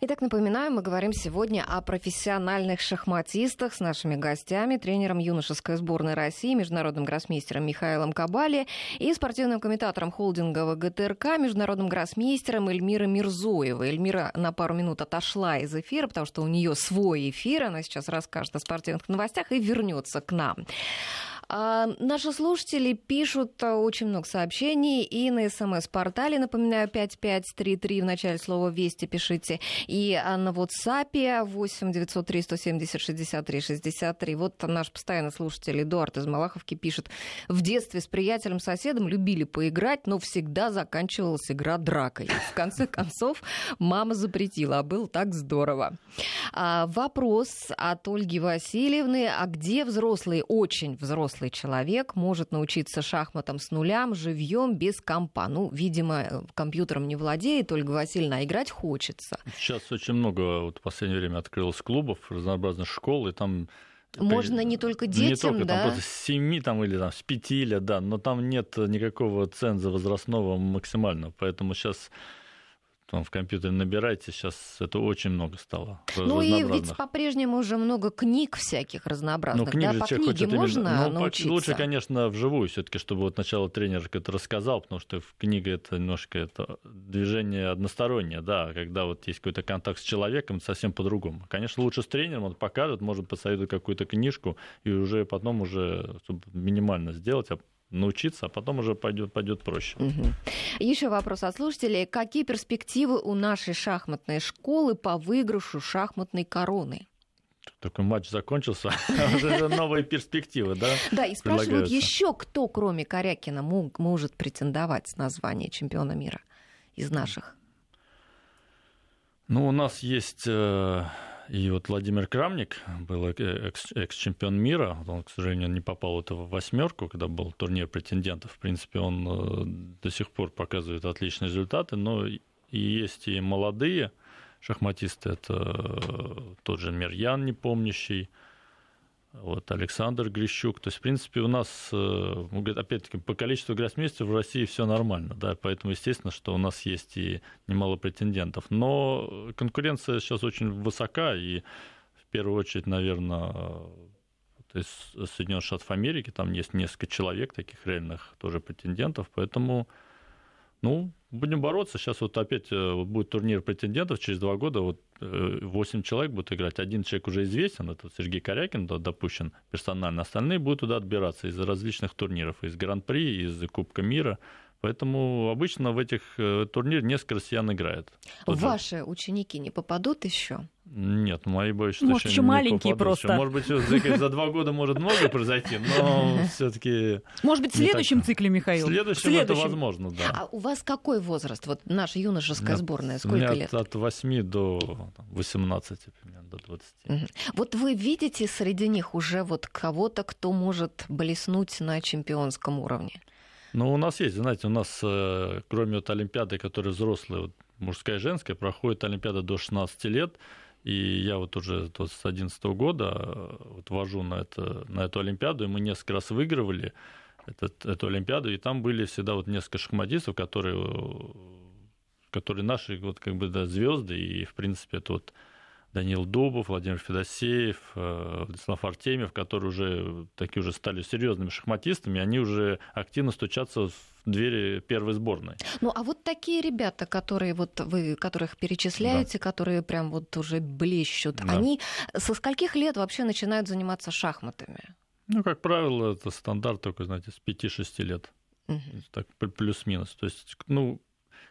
Итак, напоминаю, мы говорим сегодня о профессиональных шахматистах с нашими гостями, тренером юношеской сборной России, международным гроссмейстером Михаилом Кабали и спортивным комментатором холдинга ГТРК, международным гроссмейстером Эльмирой Мирзоевой. Эльмира на пару минут отошла из эфира, потому что у нее свой эфир, она сейчас расскажет о спортивных новостях и вернется к нам. А, наши слушатели пишут а, очень много сообщений и на смс-портале, напоминаю, 5533 в начале слова «Вести» пишите, и а, на WhatsApp 8 903 170 63 63. Вот наш постоянный слушатель Эдуард из Малаховки пишет, в детстве с приятелем-соседом любили поиграть, но всегда заканчивалась игра дракой. В конце концов, мама запретила, а было так здорово. А, вопрос от Ольги Васильевны, а где взрослый, очень взрослый человек может научиться шахматам с нулям, живьем, без компа? Ну, видимо, компьютером не владеет Ольга Васильевна, а играть хочется. Сейчас очень много вот в последнее время открылось клубов, разнообразных школ, и там можно не только детям, не только, да? Там с 7 там, или там, с 5 лет, да, но там нет никакого ценза возрастного максимального, поэтому сейчас там в компьютере набирайте, сейчас это очень много стало. Ну и ведь по-прежнему уже много книг всяких разнообразных. Ну, книг да, по книге можно именно... ну, научиться? Лучше, конечно, вживую все таки чтобы вот сначала тренер это рассказал, потому что в книге это немножко это движение одностороннее, да, когда вот есть какой-то контакт с человеком, совсем по-другому. Конечно, лучше с тренером, он покажет, может посоветует какую-то книжку, и уже потом уже минимально сделать, а научиться, а потом уже пойдет, пойдет проще. Угу. Еще вопрос от слушателей. Какие перспективы у нашей шахматной школы по выигрышу шахматной короны? Такой матч закончился, [LAUGHS] а уже новые перспективы, да? Да, и спрашивают еще, кто, кроме Корякина, может претендовать на звание чемпиона мира из наших? Ну, у нас есть э, и вот Владимир Крамник был экс-чемпион мира. Он, к сожалению, не попал в в восьмерку, когда был турнир претендентов. В принципе, он э, до сих пор показывает отличные результаты, но и есть и молодые шахматисты. Это э, тот же Мирьян, непомнящий, вот Александр Грищук. То есть, в принципе, у нас, э, опять-таки, по количеству гроссмейстеров в России все нормально, да, поэтому, естественно, что у нас есть и немало претендентов. Но конкуренция сейчас очень высока, и в первую очередь, наверное, то есть Соединенных Штатов Америки, там есть несколько человек, таких реальных тоже претендентов, поэтому, ну, будем бороться. Сейчас вот опять э, будет турнир претендентов через два года. Вот 8 э, человек будут играть. Один человек уже известен, это Сергей Корякин, да, допущен персонально. Остальные будут туда отбираться из различных турниров, из Гран-при, из Кубка мира. Поэтому обычно в этих э, турнирах несколько россиян играет. Ваши ученики не попадут еще? Нет, мои боюсь, что может, еще, маленькие просто. Может быть, за, за два года может много произойти, но [LAUGHS] все-таки. Может быть, в следующем так. цикле, Михаил. В следующем, в следующем это возможно, да. А у вас какой возраст? Вот наша юношеская сборная, сколько лет? От 8 до 18, примерно, до 20. Угу. Вот вы видите среди них уже вот кого-то, кто может блеснуть на чемпионском уровне? Ну, у нас есть, знаете, у нас, э, кроме вот Олимпиады, которые взрослые, вот, мужская и женская, проходит Олимпиада до 16 лет, и я вот уже вот с 2011 года э, вот вожу на, это, на эту Олимпиаду, и мы несколько раз выигрывали этот, эту Олимпиаду, и там были всегда вот несколько шахматистов, которые, которые наши вот как бы да, звезды, и в принципе это вот Данил Дубов, Владимир Федосеев, э, Владислав Артемьев, которые уже такие уже стали серьезными шахматистами, они уже активно стучатся в двери первой сборной. Ну, а вот такие ребята, которые вот вы, которых перечисляете, да. которые прям вот уже блещут, да. они со скольких лет вообще начинают заниматься шахматами? Ну, как правило, это стандарт только, знаете, с 5-6 лет. Угу. Так, плюс-минус. То есть, ну,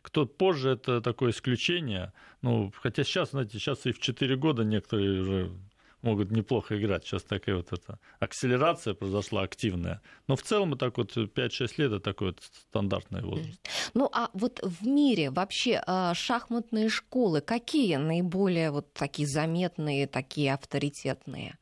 кто позже, это такое исключение. Ну, хотя сейчас, знаете, сейчас и в 4 года некоторые уже могут неплохо играть. Сейчас такая вот эта акселерация произошла активная. Но в целом так вот 5-6 лет это такой вот стандартный возраст. Ну а вот в мире вообще а, шахматные школы какие наиболее вот такие заметные, такие авторитетные?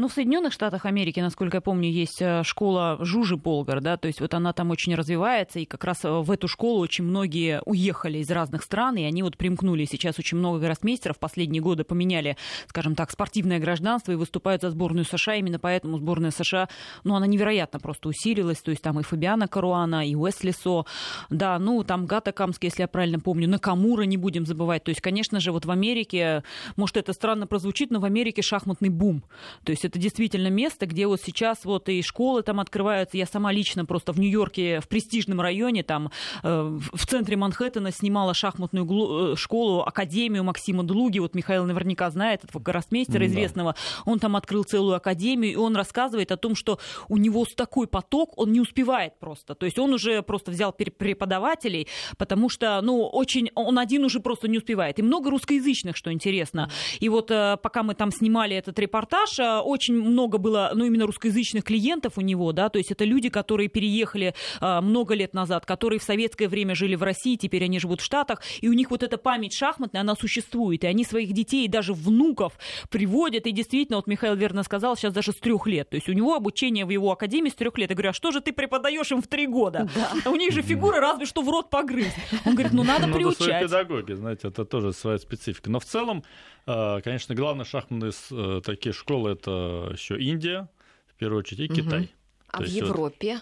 Ну, в Соединенных Штатах Америки, насколько я помню, есть э, школа Жужи Болгар, да, то есть вот она там очень развивается, и как раз э, в эту школу очень многие уехали из разных стран, и они вот примкнули. Сейчас очень много гроссмейстеров последние годы поменяли, скажем так, спортивное гражданство и выступают за сборную США. Именно поэтому сборная США, ну, она невероятно просто усилилась, то есть там и Фабиана Каруана, и Уэсли Со, да, ну, там Гата Камский, если я правильно помню, Накамура не будем забывать. То есть, конечно же, вот в Америке, может, это странно прозвучит, но в Америке шахматный бум. То есть это действительно место, где вот сейчас вот и школы там открываются. Я сама лично просто в Нью-Йорке, в престижном районе, там э, в центре Манхэттена снимала шахматную э, школу, академию Максима Длуги. Вот Михаил наверняка знает этого гроссмейстера известного. Он там открыл целую академию, и он рассказывает о том, что у него такой поток, он не успевает просто. То есть он уже просто взял преподавателей, потому что, ну, очень, он один уже просто не успевает. И много русскоязычных, что интересно. И вот э, пока мы там снимали этот репортаж, э, очень много было, ну, именно русскоязычных клиентов у него, да, то есть это люди, которые переехали э, много лет назад, которые в советское время жили в России, теперь они живут в Штатах, и у них вот эта память шахматная, она существует, и они своих детей и даже внуков приводят, и действительно, вот Михаил верно сказал, сейчас даже с трех лет, то есть у него обучение в его академии с трех лет. Я говорю, а что же ты преподаешь им в три года? Да. А у них же фигура разве что в рот погрыз. Он говорит, ну надо ну, приучать. педагоги, знаете, это тоже своя специфика. Но в целом, конечно, главные шахматные э, такие школы это еще Индия, в первую очередь, и Китай. А в Европе?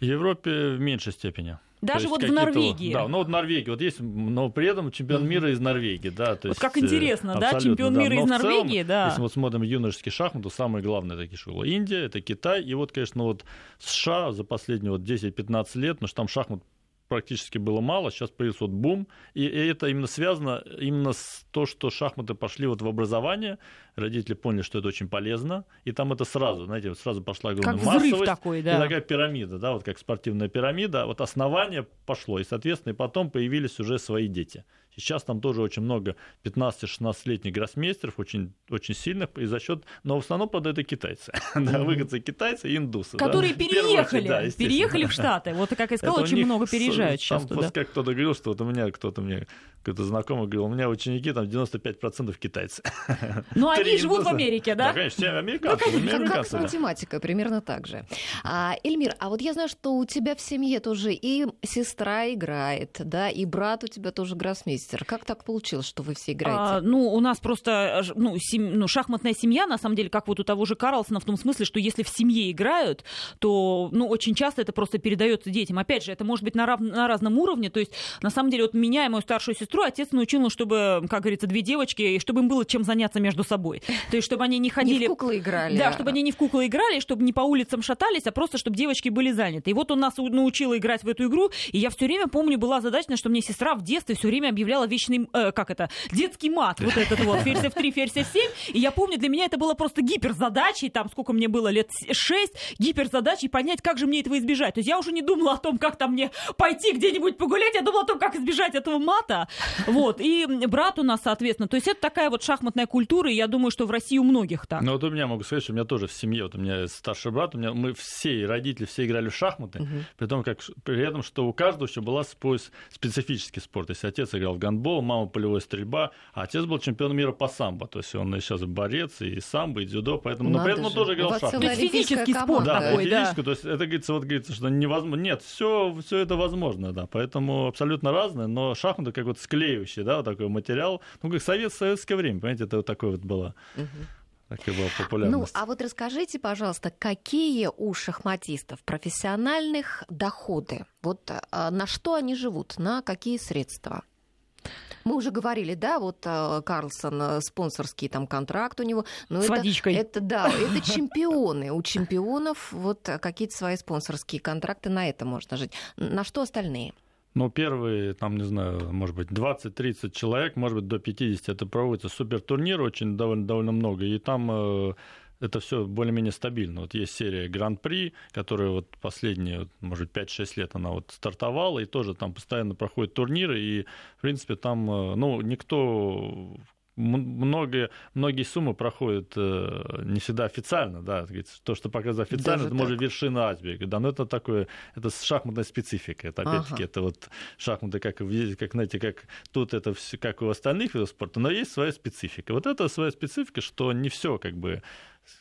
В Европе в меньшей степени. Даже вот в Норвегии. Да, ну вот Норвегия. Вот есть, но при этом чемпион мира из Норвегии, да. То вот есть, как интересно, да, чемпион да. мира из Норвегии, целом, да. Если мы смотрим юношеский шахмат, то самые главные такие школы. Индия, это Китай, и вот, конечно, вот США за последние вот 10-15 лет, потому что там шахмат практически было мало, сейчас появился вот бум, и, и это именно связано именно с то, что шахматы пошли вот в образование, родители поняли, что это очень полезно, и там это сразу, знаете, вот сразу пошла главная массовость, такой, да. и такая пирамида, да, вот как спортивная пирамида, вот основание пошло, и, соответственно, и потом появились уже свои дети. Сейчас там тоже очень много 15-16-летних гроссмейстеров, очень, очень сильных, и за счет, но в основном, правда, это китайцы. [LAUGHS] да, выходцы китайцы и индусы. Которые да? переехали, да, переехали в Штаты. Вот, как я сказала, очень много переезжают сейчас там, туда. Как кто-то говорил, что вот у меня кто-то мне, кто-то знакомый говорил, у меня ученики там 95% китайцы. Ну, они живут в Америке, да? Да, конечно, все американцы. Ну, как с математикой, примерно так же. А, Эльмир, а вот я знаю, что у тебя в семье тоже и сестра играет, да, и брат у тебя тоже гроссмейстер. Как так получилось, что вы все играете? А, ну, у нас просто ну, сем... ну, шахматная семья, на самом деле, как вот у того же Карлсона, в том смысле, что если в семье играют, то ну, очень часто это просто передается детям. Опять же, это может быть на, рав... на разном уровне. То есть, на самом деле, вот меня и мою старшую сестру отец научил, ну, чтобы, как говорится, две девочки, и чтобы им было чем заняться между собой. То есть, чтобы они не ходили... Не в куклы играли. Да, чтобы они не в куклы играли, чтобы не по улицам шатались, а просто, чтобы девочки были заняты. И вот он нас научил играть в эту игру, и я все время помню, была задача, что мне сестра в детстве все время объявляла вечный, э, как это, детский мат, вот этот вот, ферзь F3, ферзь F7. И я помню, для меня это было просто гиперзадачей, там, сколько мне было, лет 6, гиперзадачей понять, как же мне этого избежать. То есть я уже не думала о том, как там мне пойти где-нибудь погулять, я думала о том, как избежать этого мата. Вот, и брат у нас, соответственно, то есть это такая вот шахматная культура, и я думаю, что в России у многих так. Ну вот у меня могу сказать, что у меня тоже в семье, вот у меня старший брат, у меня мы все, родители все играли в шахматы, угу. при том, как, при этом, что у каждого еще была свой специфический спорт. Если отец играл в гандбол, мама полевая стрельба, а отец был чемпион мира по самбо, то есть он сейчас борец и самбо, и дзюдо, поэтому, но при этом он тоже играл в шахматы. физический спорт да, такой, да. то есть это говорится, вот говорится, что невозможно, нет, все, все это возможно, да, поэтому абсолютно разное, но шахматы как вот склеивающий, да, вот такой материал, ну как совет, советское время, понимаете, это вот такое вот было. Угу. Такая была популярность. Ну, а вот расскажите, пожалуйста, какие у шахматистов профессиональных доходы? Вот а, на что они живут, на какие средства? Мы уже говорили, да, вот э, Карлсон, э, спонсорский там контракт у него. Но С это, водичкой. Это, да, это чемпионы. У чемпионов вот какие-то свои спонсорские контракты, на это можно жить. На что остальные? Ну, первые, там, не знаю, может быть, 20-30 человек, может быть, до 50, это проводится супер турнир, очень довольно, довольно много, и там э, это все более-менее стабильно. Вот есть серия Гран-при, которая вот последние, может, 5-6 лет она вот стартовала, и тоже там постоянно проходят турниры, и, в принципе, там, э, ну, никто многие, многие суммы проходят э, не всегда официально, да, то, что показывает официально, Даже это так? может вершина айсберга, да, но это такое, это шахматная специфика, это опять-таки, ага. это вот шахматы, как, как, знаете, как тут это все, как у остальных видов спорта, но есть своя специфика. Вот это своя специфика, что не все как бы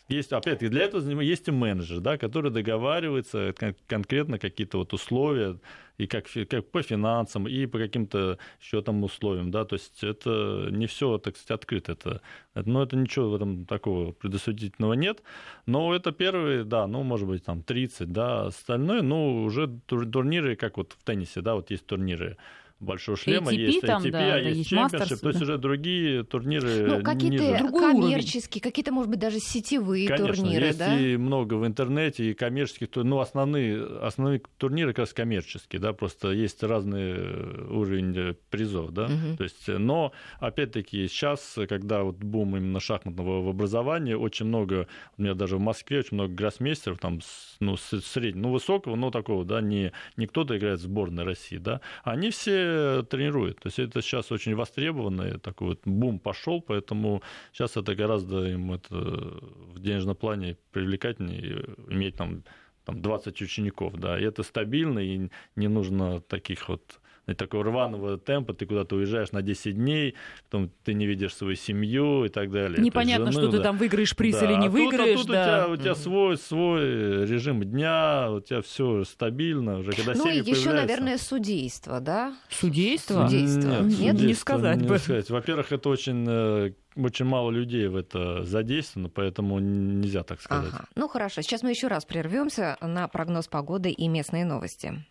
есть, опять-таки, для этого есть и менеджер, да, который договаривается конкретно какие-то вот условия, и как, как по финансам, и по каким-то еще там условиям, да, то есть это не все, так сказать, открыто, это, но это ничего в этом такого предосудительного нет, но это первые, да, ну, может быть, там 30, да, остальное, ну, уже турниры, как вот в теннисе, да, вот есть турниры, большого шлема, ATP есть там, ATP, да, а да, есть Championship, то есть уже другие турниры Ну, какие-то коммерческие, какие-то, может быть, даже сетевые Конечно, турниры, есть да? и много в интернете, и коммерческих, ну, основные, основные турниры как раз коммерческие, да, просто есть разный э, уровень э, призов, да, Мгм. то есть, э, но, опять-таки, сейчас, когда вот бум именно шахматного в образовании, очень много, у меня даже в Москве очень много гроссмейстеров, там, ну, среднего, ну, высокого, но такого, да, не, не кто-то играет в сборной России, да, они все тренируют, то есть это сейчас очень востребовано, и такой вот бум пошел, поэтому сейчас это гораздо им это в денежном плане привлекательнее иметь там, там 20 учеников, да, и это стабильно, и не нужно таких вот такого рваного темпа, ты куда-то уезжаешь на 10 дней, потом ты не видишь свою семью и так далее. Непонятно, жену, что ты да. там выиграешь приз Да, или не а тут- а выиграешь. тут, да. у, тебя, у тебя свой, свой режим дня, у тебя все стабильно, уже когда Ну и еще, появляются. наверное, судейство, да? Судейство? Судейство. Нет, Нет, не судейство сказать бы. сказать. Во-первых, это очень, э, очень мало людей в это задействовано, поэтому нельзя так сказать. Ага. Ну хорошо, сейчас мы еще раз прервемся на прогноз погоды и местные новости.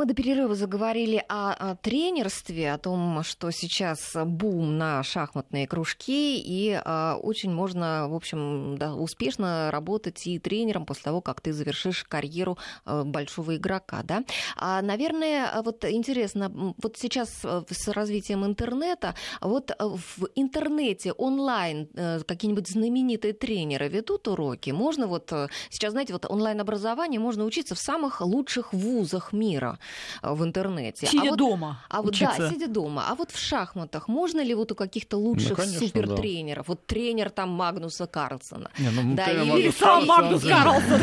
Мы до перерыва заговорили о, о тренерстве, о том, что сейчас бум на шахматные кружки, и а, очень можно, в общем, да, успешно работать и тренером после того, как ты завершишь карьеру а, большого игрока, да. А, наверное, вот интересно, вот сейчас а, с развитием интернета, вот а, в интернете онлайн э, какие-нибудь знаменитые тренеры ведут уроки? Можно вот э, сейчас, знаете, вот онлайн-образование можно учиться в самых лучших вузах мира э, в интернете. Сидя а вот, дома а вот учиться. да, сидя дома. А вот в шахматах можно ли вот у каких-то лучших конечно, супертренеров, вот тренер там Магнуса Карлсона, Не, ну, Да, или Магнус сам Магнус да. Карлсон.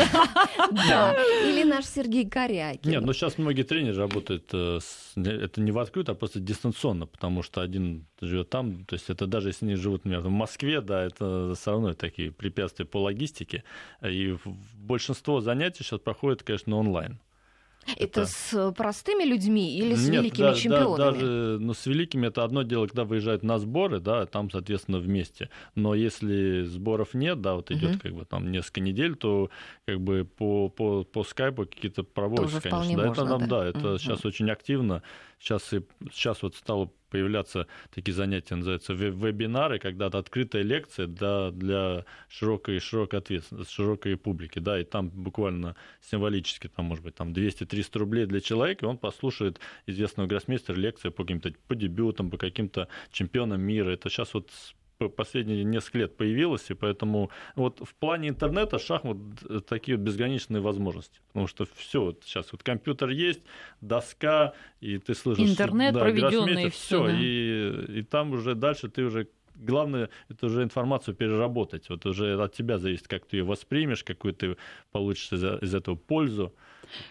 да, или наш Сергей Корякин. Нет, ну сейчас многие тренеры работают, э, это не в открыто, а просто дистанционно, потому что один живет там, то есть это даже если они живут, например, в Москве, да, это все равно такие препятствия по логистике, и большинство занятий сейчас проходит, конечно, онлайн. Это это- с простыми людьми или с Нет, великими да- да- чемпионами? даже ну, с великими это одно дело, когда выезжают на сборы, да, там, соответственно, вместе. Но если сборов нет, да, вот идет Мгм. как бы там несколько недель, то как бы по, по, по скайпу какие-то проводятся, Тоже конечно. Да, можно, это, нам, да. да, это Мгм. сейчас очень активно. Сейчас, и, сейчас вот стало появляться такие занятия, называются ве- вебинары, когда это открытая лекция да, для широкой, широкой ответственности, широкой публики, да, и там буквально символически, там, может быть, там 200-300 рублей для человека, и он послушает известного гроссмейстера лекции по каким-то, по дебютам, по каким-то чемпионам мира. Это сейчас вот последние несколько лет появилось, и поэтому вот в плане интернета шахмат э, такие вот безграничные возможности, потому что все вот сейчас вот компьютер есть, доска, и ты слышишь... Интернет проведённый, и всё, все, да. и, и там уже дальше ты уже Главное, это уже информацию переработать. Вот уже от тебя зависит, как ты ее воспримешь, какую ты получишь из, из этого пользу.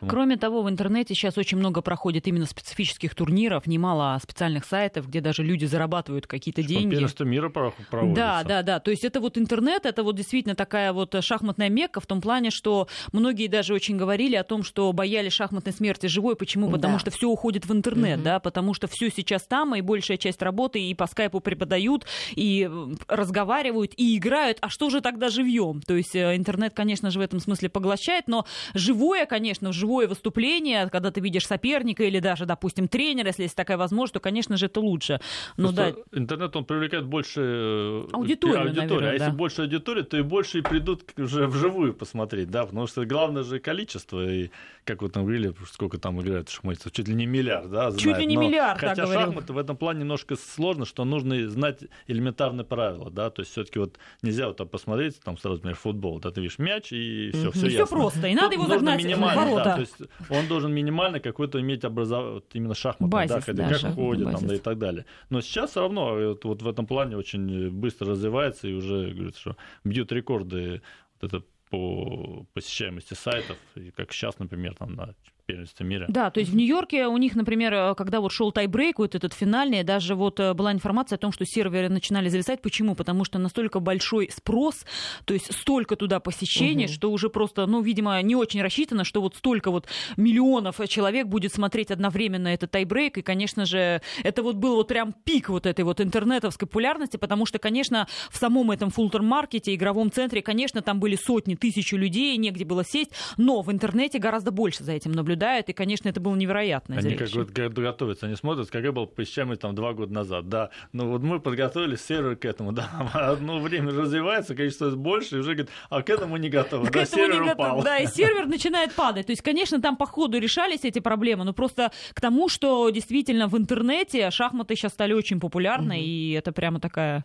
Кроме того, в интернете сейчас очень много проходит именно специфических турниров, немало специальных сайтов, где даже люди зарабатывают какие-то деньги. Первенство мира про- проводится. Да, да, да. То есть это вот интернет, это вот действительно такая вот шахматная мекка в том плане, что многие даже очень говорили о том, что боялись шахматной смерти живой. Почему? Потому Да. что все уходит в интернет, Мгм. да, потому что все сейчас там, и большая часть работы и по скайпу преподают, и э, разговаривают, и играют. А что же тогда живьем? То есть э, интернет, конечно же, в этом смысле поглощает, но живое, конечно, живое выступление, когда ты видишь соперника или даже, допустим, тренера, если есть такая возможность, то, конечно же, это лучше. Но да, Просто интернет, он привлекает больше э, Аудиторию, аудиторию. наверное, а если да. больше аудитории, то и больше и придут уже вживую посмотреть, да, потому что главное же количество, и как вы там говорили, сколько там играют шахматистов, чуть ли не миллиард, да, Чуть знает. ли не Но миллиард, так Хотя говорил. шахматы в этом плане немножко сложно, что нужно знать элементарные правила, да, то есть все-таки вот нельзя вот там посмотреть, там сразу, например, футбол, да, ты видишь мяч, и все, Мгм. все и все просто. И надо его нужно загнать в ворота. Да, то есть он должен минимально какой-то иметь образование, вот именно шахматы, Базис, да, да, как шахматный ходит, там, да, и так далее. Но сейчас все равно вот, вот в этом плане очень быстро развивается и уже говорит, что бьют рекорды вот это по посещаемости сайтов, и как сейчас, например, там на первенстве мира. Да, то есть в Нью-Йорке у них, например, э, когда вот шел тайбрейк, вот этот финальный, даже вот э, была информация о том, что серверы начинали зависать. Почему? Потому что настолько большой спрос, то есть столько туда посещений, Мгм. что уже просто, ну, видимо, не очень рассчитано, что вот столько вот миллионов человек будет смотреть одновременно этот тайбрейк. И, конечно же, это вот был вот прям пик вот этой вот интернетовской популярности, потому что, конечно, в самом этом фултер-маркете, игровом центре, конечно, там были сотни, тысячи людей, негде было сесть, но в интернете гораздо больше за этим наблюдать. Наблюдают, и, конечно, это было невероятное они зрелище. Как готовятся, они смотрят, какая была посещаемость там два года назад, да. Ну вот мы подготовили сервер к этому, да, [LAUGHS] одно время развивается, количество больше, и уже говорит, а к этому не готовы, да, сервер не упал. Да, и [LAUGHS] сервер начинает падать. То есть, конечно, там по ходу решались эти проблемы, но просто к тому, что действительно в интернете шахматы сейчас стали очень популярны, mm-hmm. и это прямо такая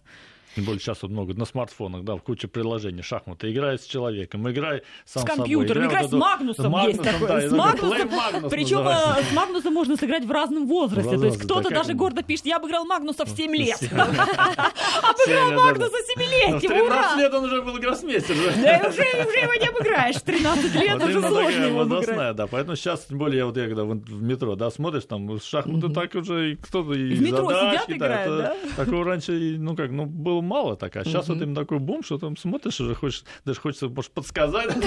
тем более сейчас вот много на смартфонах, да, куча приложений, шахматы. Играй с человеком, играй сам с компьютером, собой. играй, играй с Магнусом, Магнусом есть такое. Да, с Магнусом, Магнус причем э, с Магнусом можно сыграть в разном возрасте. То есть кто-то да, даже гордо пишет, я обыграл Магнуса в 7 лет. [LAUGHS] Обыграл Магнуса 7-летнего, ура! 13 лет он уже был гроссмейстер. Да уже его не обыграешь, 13 лет уже сложно его обыграть. Да, поэтому сейчас, тем более, вот я когда в метро, да, смотришь, там шахматы так уже кто-то и В метро сидят, играют, да? Такого раньше, ну как, ну было мало так, а сейчас сейчас вот именно такой бум, что там смотришь, уже хочешь, даже хочется, может, подсказать. [LAUGHS]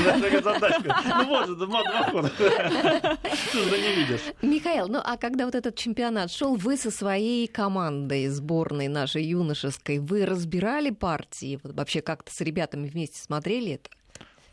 Ну вот, два хода. [LAUGHS] Что же не видишь? Михаил, ну а когда вот этот чемпионат шел, вы со своей командой сборной нашей юношеской, вы разбирали партии? Вообще как-то с ребятами вместе смотрели это?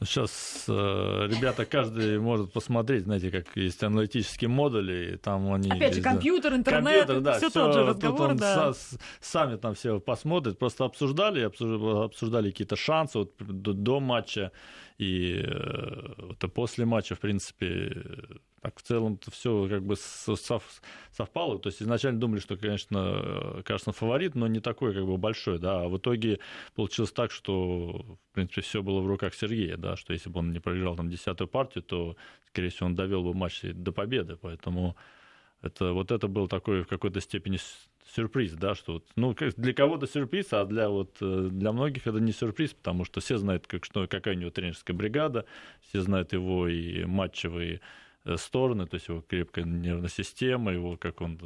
Сейчас э, ребята, каждый может посмотреть, знаете, как есть аналитические модули, там они... Опять же, компьютер, интернет, компьютер, да, все тот же разговор, да. С, сами там все посмотрят, просто обсуждали, обсуждали, обсуждали какие-то шансы вот, до, до матча, и э, вот, после матча, в принципе, так в целом то все как бы совпало. То есть изначально думали, что, конечно, кажется, фаворит, но не такой как бы большой, да. А в итоге получилось так, что, в принципе, все было в руках Сергея, да, что если бы он не проиграл там десятую партию, то, скорее всего, он довел бы матч до победы. Поэтому это, вот это был такой в какой-то степени сюрприз, да, что вот, ну, для кого-то сюрприз, а для вот э, для многих это не сюрприз, потому что все знают, как, что, какая у него тренерская бригада, все знают его и матчевые Э, стороны, то есть его крепкая нервная система, его как он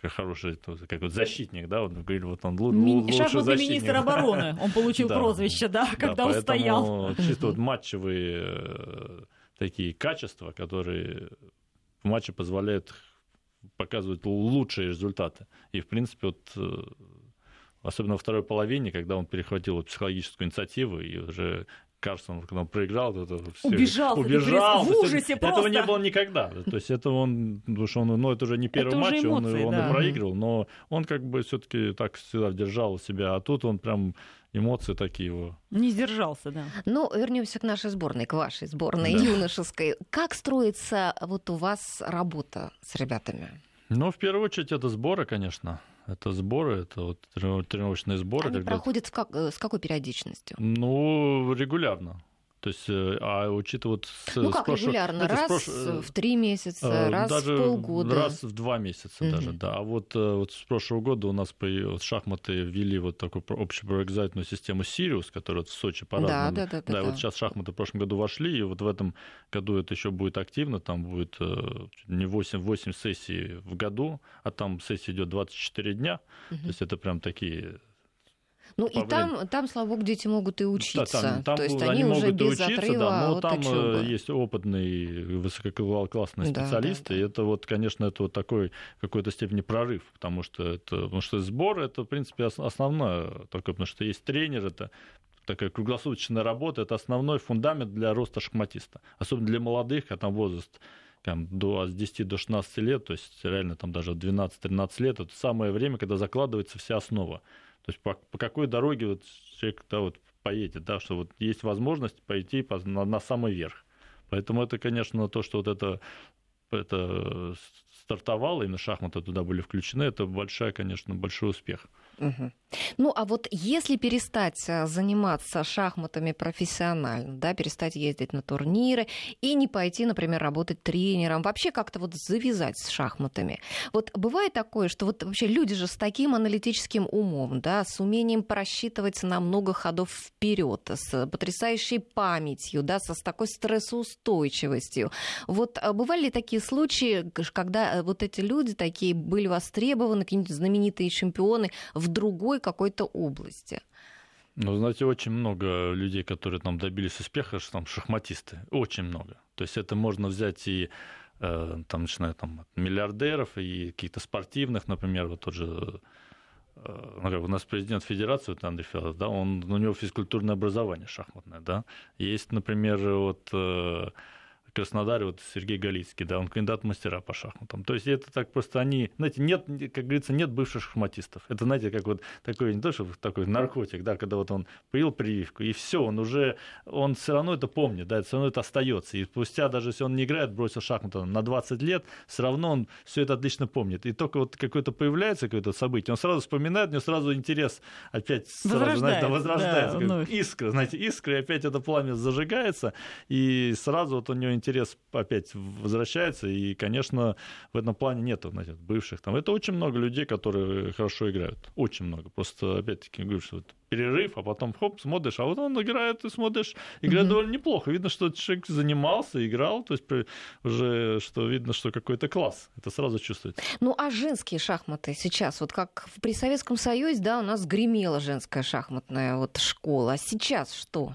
как хороший как вот защитник, да, он говорит, вот он лучший Шахматный защитник. министр обороны, он получил [LAUGHS] да, прозвище, да, когда да, устоял. Чисто вот матчевые э, такие качества, которые в матче позволяют показывать лучшие результаты. И, в принципе, вот э, особенно во второй половине, когда он перехватил психологическую инициативу и уже Карсон, когда он проиграл, это все убежал, убежал. В ужасе просто. Этого не было никогда. То есть это он, потому что он, ну это уже не первый это матч, эмоции, он, да. он и проигрывал, но он как бы все-таки так всегда держал себя, а тут он прям эмоции такие его. Не сдержался, да. Ну, вернемся к нашей сборной, к вашей сборной да. юношеской. Как строится вот у вас работа с ребятами? Ну, в первую очередь, это сборы, конечно. Это сборы, это вот тренировочные сборы. Они когда... проходят с, как, э, с какой периодичностью? Ну, регулярно. То есть, э, а учитывая вот... С, ну как прошлого, регулярно? Раз прош... в три месяца, раз даже в полгода? Раз в два месяца угу. даже, да. А вот, э, вот с прошлого года у нас вот шахматы ввели вот такую общепроекзательную систему Сириус, которая вот в Сочи по да, да, да, да, да, да. вот сейчас шахматы в прошлом году вошли, и вот в этом году это еще будет активно, там будет э, не 8, 8 сессий в году, а там сессия идет 24 дня, угу. то есть это прям такие ну и там, там, слава богу, дети могут и учиться. Да, там, там, То есть они, они уже без учиться, отрыва да, но там учебы. Э, есть опытные, высококлассные специалисты. Да, да, да. И это вот, конечно, это вот такой в какой-то степени прорыв, потому что это, потому что сбор это, в принципе, основное, только потому что есть тренер, это такая круглосуточная работа, это основной фундамент для роста шахматиста, особенно для молодых, а там возраст там, до, с 10 до 16 лет, то есть реально там даже 12-13 лет, это самое время, когда закладывается вся основа. То есть по, по какой дороге вот человек да, вот поедет, да, что вот есть возможность пойти по, на, на самый верх. Поэтому это, конечно, то, что вот это, это стартовало, именно шахматы туда были включены, это большая, конечно, большой успех. Угу. Ну, а вот если перестать э, заниматься шахматами профессионально, да, перестать ездить на турниры и не пойти, например, работать тренером, вообще как-то вот завязать с шахматами. Вот бывает такое, что вот вообще люди же с таким аналитическим умом, да, с умением просчитывать на много ходов вперед, с потрясающей памятью, да, со с такой стрессоустойчивостью. Вот а бывали ли такие случаи, когда э, вот эти люди такие были востребованы, какие-нибудь знаменитые чемпионы в другой какой-то области? Ну, знаете, очень много людей, которые там добились успеха, там шахматисты, очень много. То есть это можно взять и э, там, начиная там, от миллиардеров и каких-то спортивных, например, вот тот же э, ну, у нас президент федерации, вот Андрей Федоров, да, он, у него физкультурное образование шахматное, да. Есть, например, вот э, Краснодаре вот Сергей Галицкий, да, он кандидат мастера по шахматам. То есть это так просто они, знаете, нет, как говорится, нет бывших шахматистов. Это, знаете, как вот такой, не то, что такой наркотик, да, когда вот он привил прививку, и все, он уже, он все равно это помнит, да, все равно это остается. И спустя, даже если он не играет, бросил шахматы на 20 лет, все равно он все это отлично помнит. И только вот какое-то появляется какое-то событие, он сразу вспоминает, у него сразу интерес опять сразу, знаете, возрождается. Да, искра, знаете, искра, и опять это пламя зажигается, и сразу вот у него интерес опять возвращается, и, конечно, в этом плане нету, знаете, бывших там. Это очень много людей, которые хорошо играют, очень много. Просто, опять-таки, говорю, что вот перерыв, а потом хоп, смотришь, а вот он играет, ты смотришь, играет mm-hmm. довольно неплохо. Видно, что человек занимался, играл, то есть уже что видно, что какой-то класс. Это сразу чувствуется. Ну, а женские шахматы сейчас, вот как при Советском Союзе, да, у нас гремела женская шахматная вот школа, а сейчас что?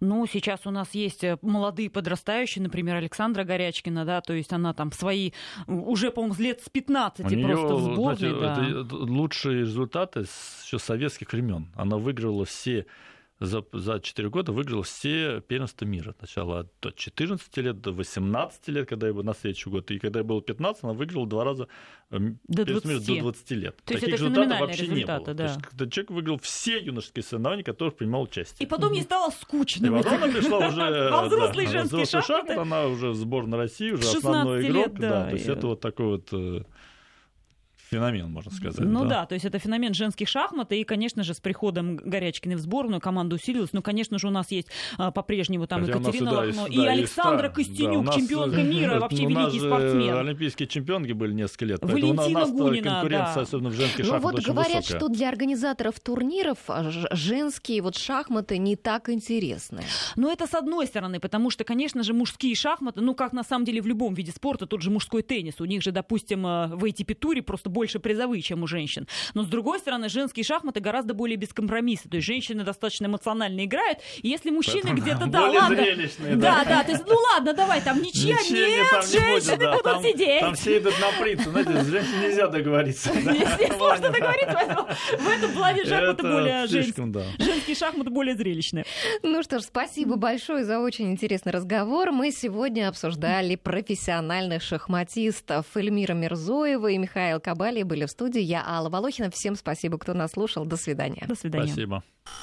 Ну, сейчас у нас есть э, молодые подрастающие, например, Александра Горячкина, да, то есть она там свои, уже, по-моему, лет с 15 у просто нее, в сборной. Знаете, да. это лучшие результаты с еще советских времен. Она выиграла все за, за 4 года выиграл все первенства мира. Сначала от 14 лет до 18 лет, когда я был на следующий год. И когда я был 15, она выиграла два раза эм, до 20. Мира до 20 лет. То Таких результатов вообще не было. Да. То есть, когда человек выиграл все юношеские соревнования, в которых принимал участие. И потом ей стало скучно. И потом она пришла уже... Во взрослый женский шахмат. Она уже в сборной России, уже основной игрок. Да, то есть это вот такой вот э, феномен, можно сказать. Ну да? да, то есть это феномен женских шахмат, и, конечно же, с приходом Горячкиной в сборную команда усилилась. Ну, конечно же, у нас есть а, по-прежнему там Хотя Екатерина Лохно, и, да, Александра и Костенюк, да, чемпионка [LAUGHS] нас, мира, вообще великий спортсмен. Олимпийские чемпионки были несколько лет, Валентина у нас Гунина, конкуренция, да. особенно в женских шахматах, Ну вот говорят, высокая. что для организаторов турниров а, женские вот шахматы не так интересны. Ну, это с одной стороны, потому что, конечно же, мужские шахматы, ну, как на самом деле в любом виде спорта, тот же мужской теннис, у них же, допустим, а, в ATP-туре просто больше призовые, чем у женщин. Но, с другой стороны, женские шахматы гораздо более бескомпромиссны. То есть женщины достаточно эмоционально играют. И если мужчины где-то, [LAUGHS] да, ладно. Да, да, да. То есть, ну ладно, давай, там ничья, нет, там женщины не будут там, сидеть. Там все идут на принцип. Знаете, с женщиной нельзя договориться. [LAUGHS] Сложно договориться, в этом плане шахматы более женские шахматы более зрелищные. Ну что ж, спасибо большое за очень интересный разговор. Мы сегодня обсуждали профессиональных шахматистов. Эльмира Мирзоева и Михаил Кабали были в студии. Я Алла Волохина. Всем спасибо, кто нас слушал. До свидания. До свидания. Спасибо.